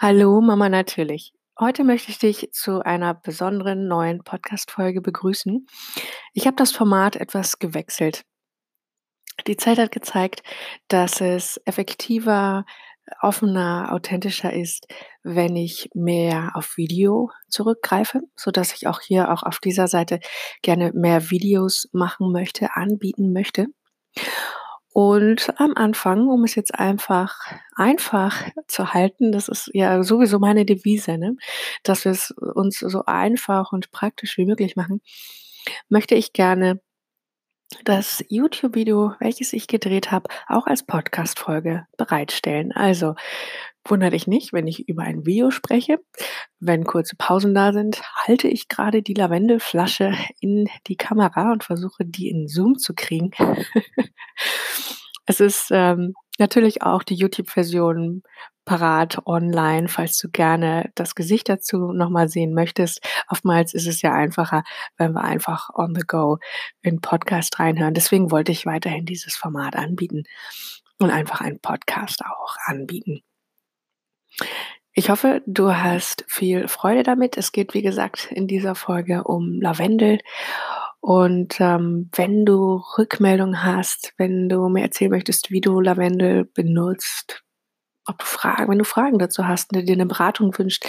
Hallo Mama natürlich. Heute möchte ich dich zu einer besonderen neuen Podcast-Folge begrüßen. Ich habe das Format etwas gewechselt. Die Zeit hat gezeigt, dass es effektiver, offener, authentischer ist, wenn ich mehr auf Video zurückgreife, so dass ich auch hier auch auf dieser Seite gerne mehr Videos machen möchte, anbieten möchte. Und am Anfang, um es jetzt einfach einfach zu halten, das ist ja sowieso meine Devise, ne, dass wir es uns so einfach und praktisch wie möglich machen, möchte ich gerne das YouTube-Video, welches ich gedreht habe, auch als Podcast-Folge bereitstellen. Also wundere dich nicht, wenn ich über ein Video spreche. Wenn kurze Pausen da sind, halte ich gerade die Lavendelflasche in die Kamera und versuche, die in Zoom zu kriegen. es ist ähm, natürlich auch die YouTube-Version parat online, falls du gerne das Gesicht dazu nochmal sehen möchtest. Oftmals ist es ja einfacher, wenn wir einfach on the go in Podcast reinhören. Deswegen wollte ich weiterhin dieses Format anbieten und einfach einen Podcast auch anbieten. Ich hoffe, du hast viel Freude damit. Es geht, wie gesagt, in dieser Folge um Lavendel. Und ähm, wenn du Rückmeldungen hast, wenn du mir erzählen möchtest, wie du Lavendel benutzt, ob du Fragen, wenn du Fragen dazu hast, ne, dir eine Beratung wünscht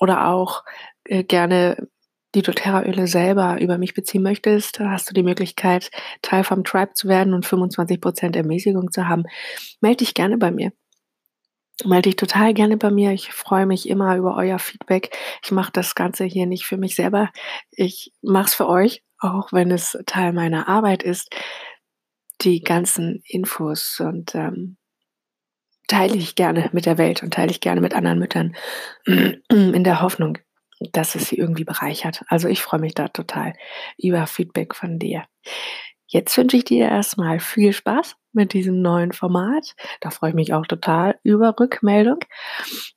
oder auch äh, gerne die doTERRA-Öle selber über mich beziehen möchtest, hast du die Möglichkeit, Teil vom Tribe zu werden und 25% Ermäßigung zu haben. Melde dich gerne bei mir. Melde dich total gerne bei mir. Ich freue mich immer über euer Feedback. Ich mache das Ganze hier nicht für mich selber. Ich mache es für euch, auch wenn es Teil meiner Arbeit ist. Die ganzen Infos und ähm, teile ich gerne mit der Welt und teile ich gerne mit anderen Müttern in der Hoffnung, dass es sie irgendwie bereichert. Also ich freue mich da total über Feedback von dir. Jetzt wünsche ich dir erstmal viel Spaß mit diesem neuen Format. Da freue ich mich auch total über Rückmeldung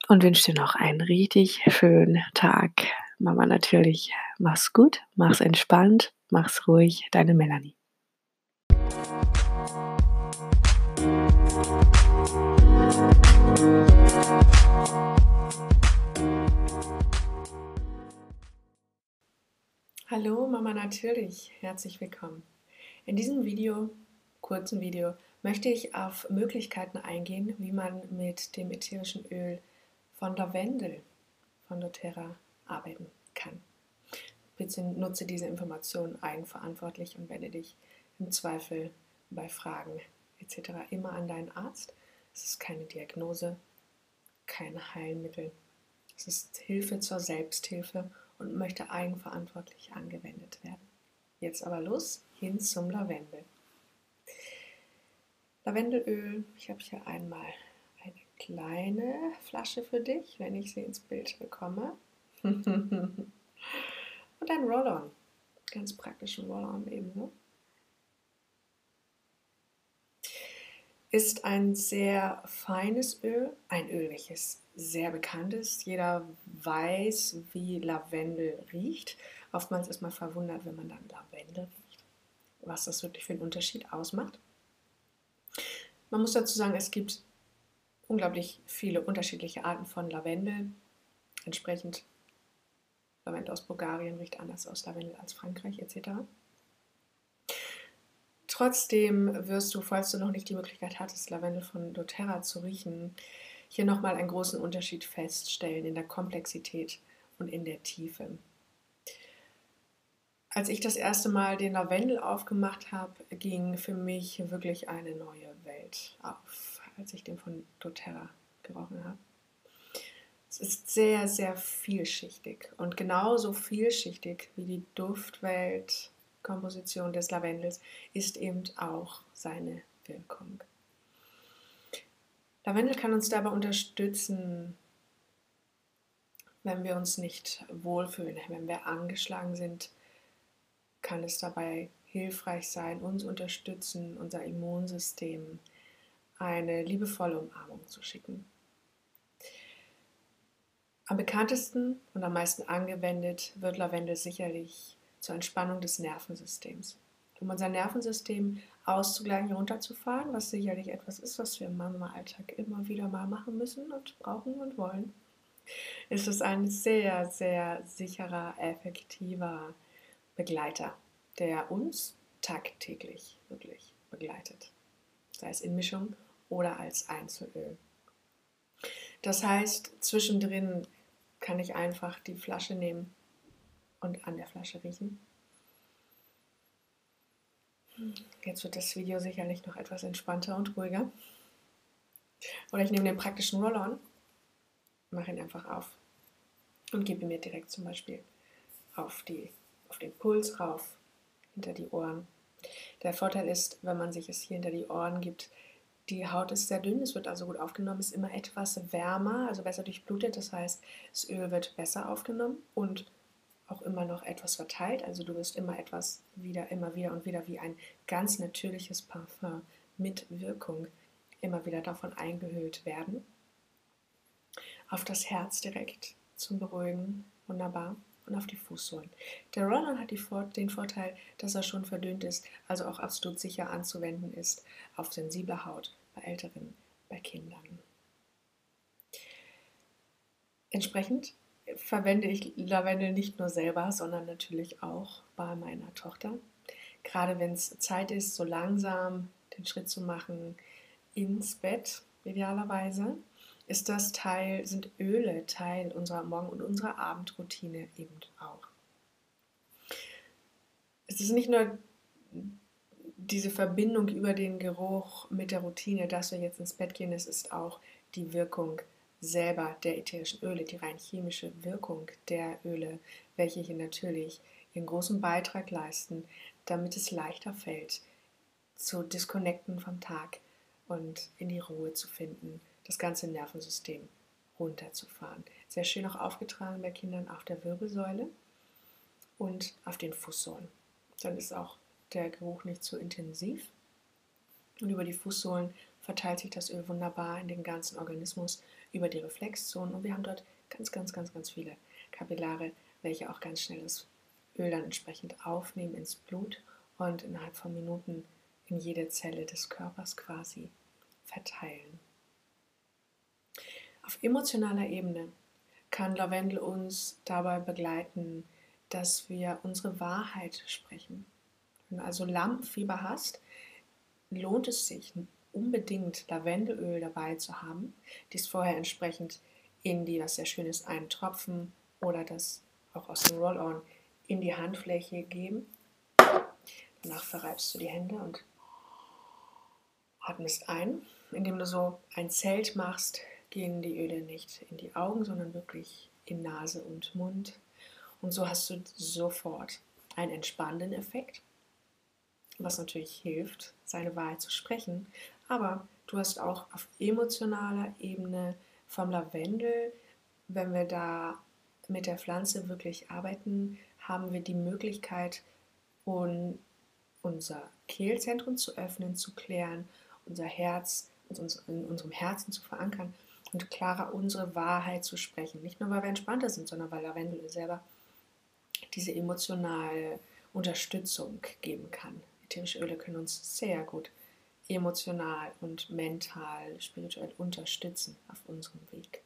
und wünsche dir noch einen richtig schönen Tag. Mama natürlich, mach's gut, mach's entspannt, mach's ruhig, deine Melanie. Hallo Mama natürlich, herzlich willkommen. In diesem Video, kurzen Video, möchte ich auf Möglichkeiten eingehen, wie man mit dem ätherischen Öl von Lavendel von doTERRA arbeiten kann. Bitte nutze diese Informationen eigenverantwortlich und wende dich im Zweifel bei Fragen etc. immer an deinen Arzt. Es ist keine Diagnose, kein Heilmittel. Es ist Hilfe zur Selbsthilfe und möchte eigenverantwortlich angewendet werden. Jetzt aber los hin zum Lavendel. Lavendelöl, ich habe hier einmal eine kleine Flasche für dich, wenn ich sie ins Bild bekomme. und ein Roll-On, ganz praktischen Roll-On ebenso. Ist ein sehr feines Öl, ein Öl, welches sehr bekannt ist. Jeder weiß, wie Lavendel riecht. Oftmals ist man verwundert, wenn man dann Lavendel was das wirklich für einen Unterschied ausmacht. Man muss dazu sagen, es gibt unglaublich viele unterschiedliche Arten von Lavendel. Entsprechend Lavendel aus Bulgarien riecht anders aus Lavendel als Frankreich etc. Trotzdem wirst du, falls du noch nicht die Möglichkeit hattest, Lavendel von doTERRA zu riechen, hier nochmal einen großen Unterschied feststellen in der Komplexität und in der Tiefe. Als ich das erste Mal den Lavendel aufgemacht habe, ging für mich wirklich eine neue Welt auf, als ich den von doTERRA gerochen habe. Es ist sehr, sehr vielschichtig und genauso vielschichtig wie die Duftweltkomposition des Lavendels ist eben auch seine Wirkung. Lavendel kann uns dabei unterstützen, wenn wir uns nicht wohlfühlen, wenn wir angeschlagen sind, kann es dabei hilfreich sein, uns unterstützen, unser Immunsystem eine liebevolle Umarmung zu schicken. Am bekanntesten und am meisten angewendet wird Lavendel sicherlich zur Entspannung des Nervensystems. um unser Nervensystem auszugleichen, runterzufahren, was sicherlich etwas ist, was wir im Mama-Alltag immer wieder mal machen müssen und brauchen und wollen, ist es ein sehr, sehr sicherer, effektiver Begleiter, der uns tagtäglich wirklich begleitet, sei es in Mischung oder als Einzelöl. Das heißt, zwischendrin kann ich einfach die Flasche nehmen und an der Flasche riechen Jetzt wird das Video sicherlich noch etwas entspannter und ruhiger. Oder ich nehme den praktischen Roll-On, mache ihn einfach auf und gebe ihn mir direkt zum Beispiel auf, die, auf den Puls rauf, hinter die Ohren. Der Vorteil ist, wenn man sich es hier hinter die Ohren gibt, die Haut ist sehr dünn, es wird also gut aufgenommen, ist immer etwas wärmer, also besser durchblutet. Das heißt, das Öl wird besser aufgenommen und auch immer noch etwas verteilt. Also du wirst immer etwas wieder, immer wieder und wieder wie ein ganz natürliches Parfum mit Wirkung immer wieder davon eingehüllt werden. Auf das Herz direkt zum Beruhigen, wunderbar. Und auf die Fußsohlen. Der Roller hat den Vorteil, dass er schon verdünnt ist, also auch absolut sicher anzuwenden ist auf sensible Haut bei Älteren, bei Kindern. Entsprechend verwende ich Lavendel nicht nur selber, sondern natürlich auch bei meiner Tochter. Gerade wenn es Zeit ist, so langsam den Schritt zu machen ins Bett, idealerweise, ist das Teil, sind Öle Teil unserer Morgen- und unserer Abendroutine eben auch. Es ist nicht nur diese Verbindung über den Geruch mit der Routine, dass wir jetzt ins Bett gehen, es ist auch die Wirkung selber der ätherischen Öle, die rein chemische Wirkung der Öle, welche hier natürlich ihren großen Beitrag leisten, damit es leichter fällt, zu disconnecten vom Tag und in die Ruhe zu finden, das ganze Nervensystem runterzufahren. Sehr schön auch aufgetragen bei Kindern auf der Wirbelsäule und auf den Fußsohlen. Dann ist auch der Geruch nicht so intensiv. Und über die Fußsohlen verteilt sich das Öl wunderbar in den ganzen Organismus über die Reflexzonen und wir haben dort ganz, ganz, ganz, ganz viele Kapillare, welche auch ganz schnell das Öl dann entsprechend aufnehmen ins Blut und innerhalb von Minuten in jede Zelle des Körpers quasi verteilen. Auf emotionaler Ebene kann Lavendel uns dabei begleiten, dass wir unsere Wahrheit sprechen. Wenn du also Lampenfieber hast, lohnt es sich, unbedingt Lavendelöl dabei zu haben. Dies vorher entsprechend in die, was sehr schön ist, einen Tropfen oder das auch aus dem Roll-On in die Handfläche geben. Danach verreibst du die Hände und atmest ein. Indem du so ein Zelt machst, gehen die Öle nicht in die Augen, sondern wirklich in Nase und Mund. Und so hast du sofort einen entspannenden Effekt, was natürlich hilft, seine Wahrheit zu sprechen, aber du hast auch auf emotionaler Ebene vom Lavendel, wenn wir da mit der Pflanze wirklich arbeiten, haben wir die Möglichkeit, un unser Kehlzentrum zu öffnen, zu klären, unser Herz in unserem Herzen zu verankern und klarer unsere Wahrheit zu sprechen. Nicht nur, weil wir entspannter sind, sondern weil Lavendel selber diese emotionale Unterstützung geben kann. Ätherische Öle können uns sehr gut emotional und mental, spirituell unterstützen auf unserem Weg.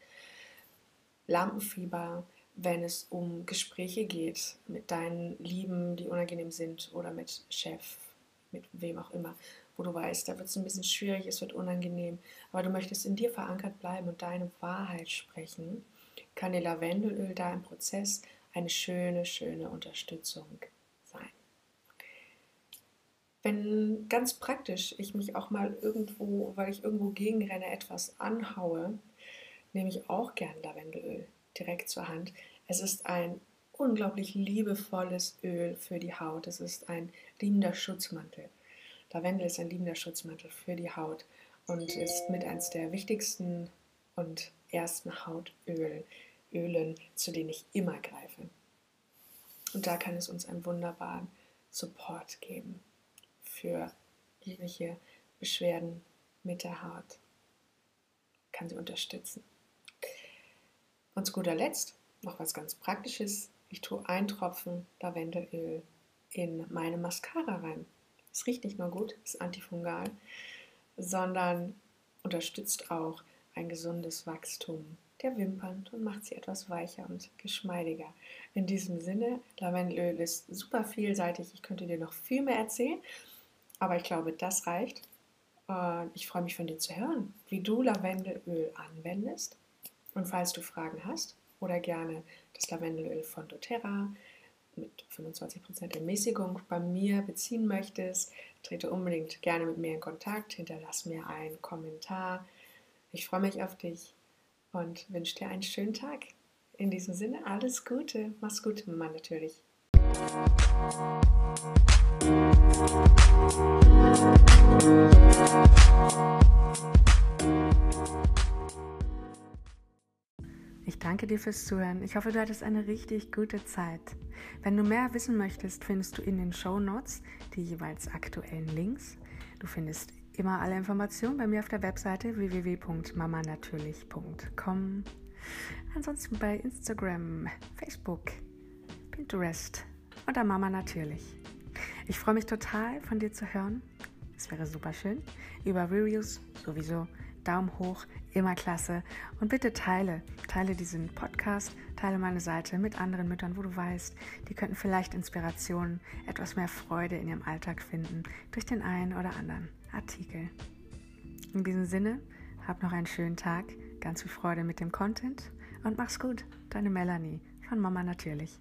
Lampenfieber, wenn es um Gespräche geht mit deinen Lieben, die unangenehm sind oder mit Chef, mit wem auch immer, wo du weißt, da wird es ein bisschen schwierig, es wird unangenehm, aber du möchtest in dir verankert bleiben und deine Wahrheit sprechen, kann dir Lavendelöl da im Prozess eine schöne, schöne Unterstützung wenn ganz praktisch ich mich auch mal irgendwo, weil ich irgendwo gegenrenne, etwas anhaue, nehme ich auch gern Lavendelöl direkt zur Hand. Es ist ein unglaublich liebevolles Öl für die Haut. Es ist ein liebender Schutzmantel. Lavendel ist ein liebender Schutzmantel für die Haut und ist mit eines der wichtigsten und ersten Hautölen, Ölen, zu denen ich immer greife. Und da kann es uns einen wunderbaren Support geben für jegliche Beschwerden mit der Haut. Kann sie unterstützen. Und zu guter Letzt noch was ganz Praktisches. Ich tue einen Tropfen Lavendelöl in meine Mascara rein. Es riecht nicht nur gut, ist antifungal, sondern unterstützt auch ein gesundes Wachstum der Wimpern und macht sie etwas weicher und geschmeidiger. In diesem Sinne, Lavendelöl ist super vielseitig. Ich könnte dir noch viel mehr erzählen, aber ich glaube, das reicht. Ich freue mich von dir zu hören, wie du Lavendelöl anwendest. Und falls du Fragen hast oder gerne das Lavendelöl von doTERRA mit 25% Ermäßigung bei mir beziehen möchtest, trete unbedingt gerne mit mir in Kontakt, hinterlass mir einen Kommentar. Ich freue mich auf dich und wünsche dir einen schönen Tag. In diesem Sinne, alles Gute. Mach's gut, Mama, natürlich. Ich danke dir fürs Zuhören. Ich hoffe, du hattest eine richtig gute Zeit. Wenn du mehr wissen möchtest, findest du in den Show Notes die jeweils aktuellen Links. Du findest immer alle Informationen bei mir auf der Webseite www.mamanatürlich.com. Ansonsten bei Instagram, Facebook, Pinterest oder Mama Natürlich. Ich freue mich total von dir zu hören. Es wäre super schön. Über Reviews sowieso. Daumen hoch, immer klasse. Und bitte teile, teile diesen Podcast, teile meine Seite mit anderen Müttern, wo du weißt, die könnten vielleicht Inspiration, etwas mehr Freude in ihrem Alltag finden durch den einen oder anderen Artikel. In diesem Sinne, hab noch einen schönen Tag, ganz viel Freude mit dem Content und mach's gut. Deine Melanie von Mama natürlich.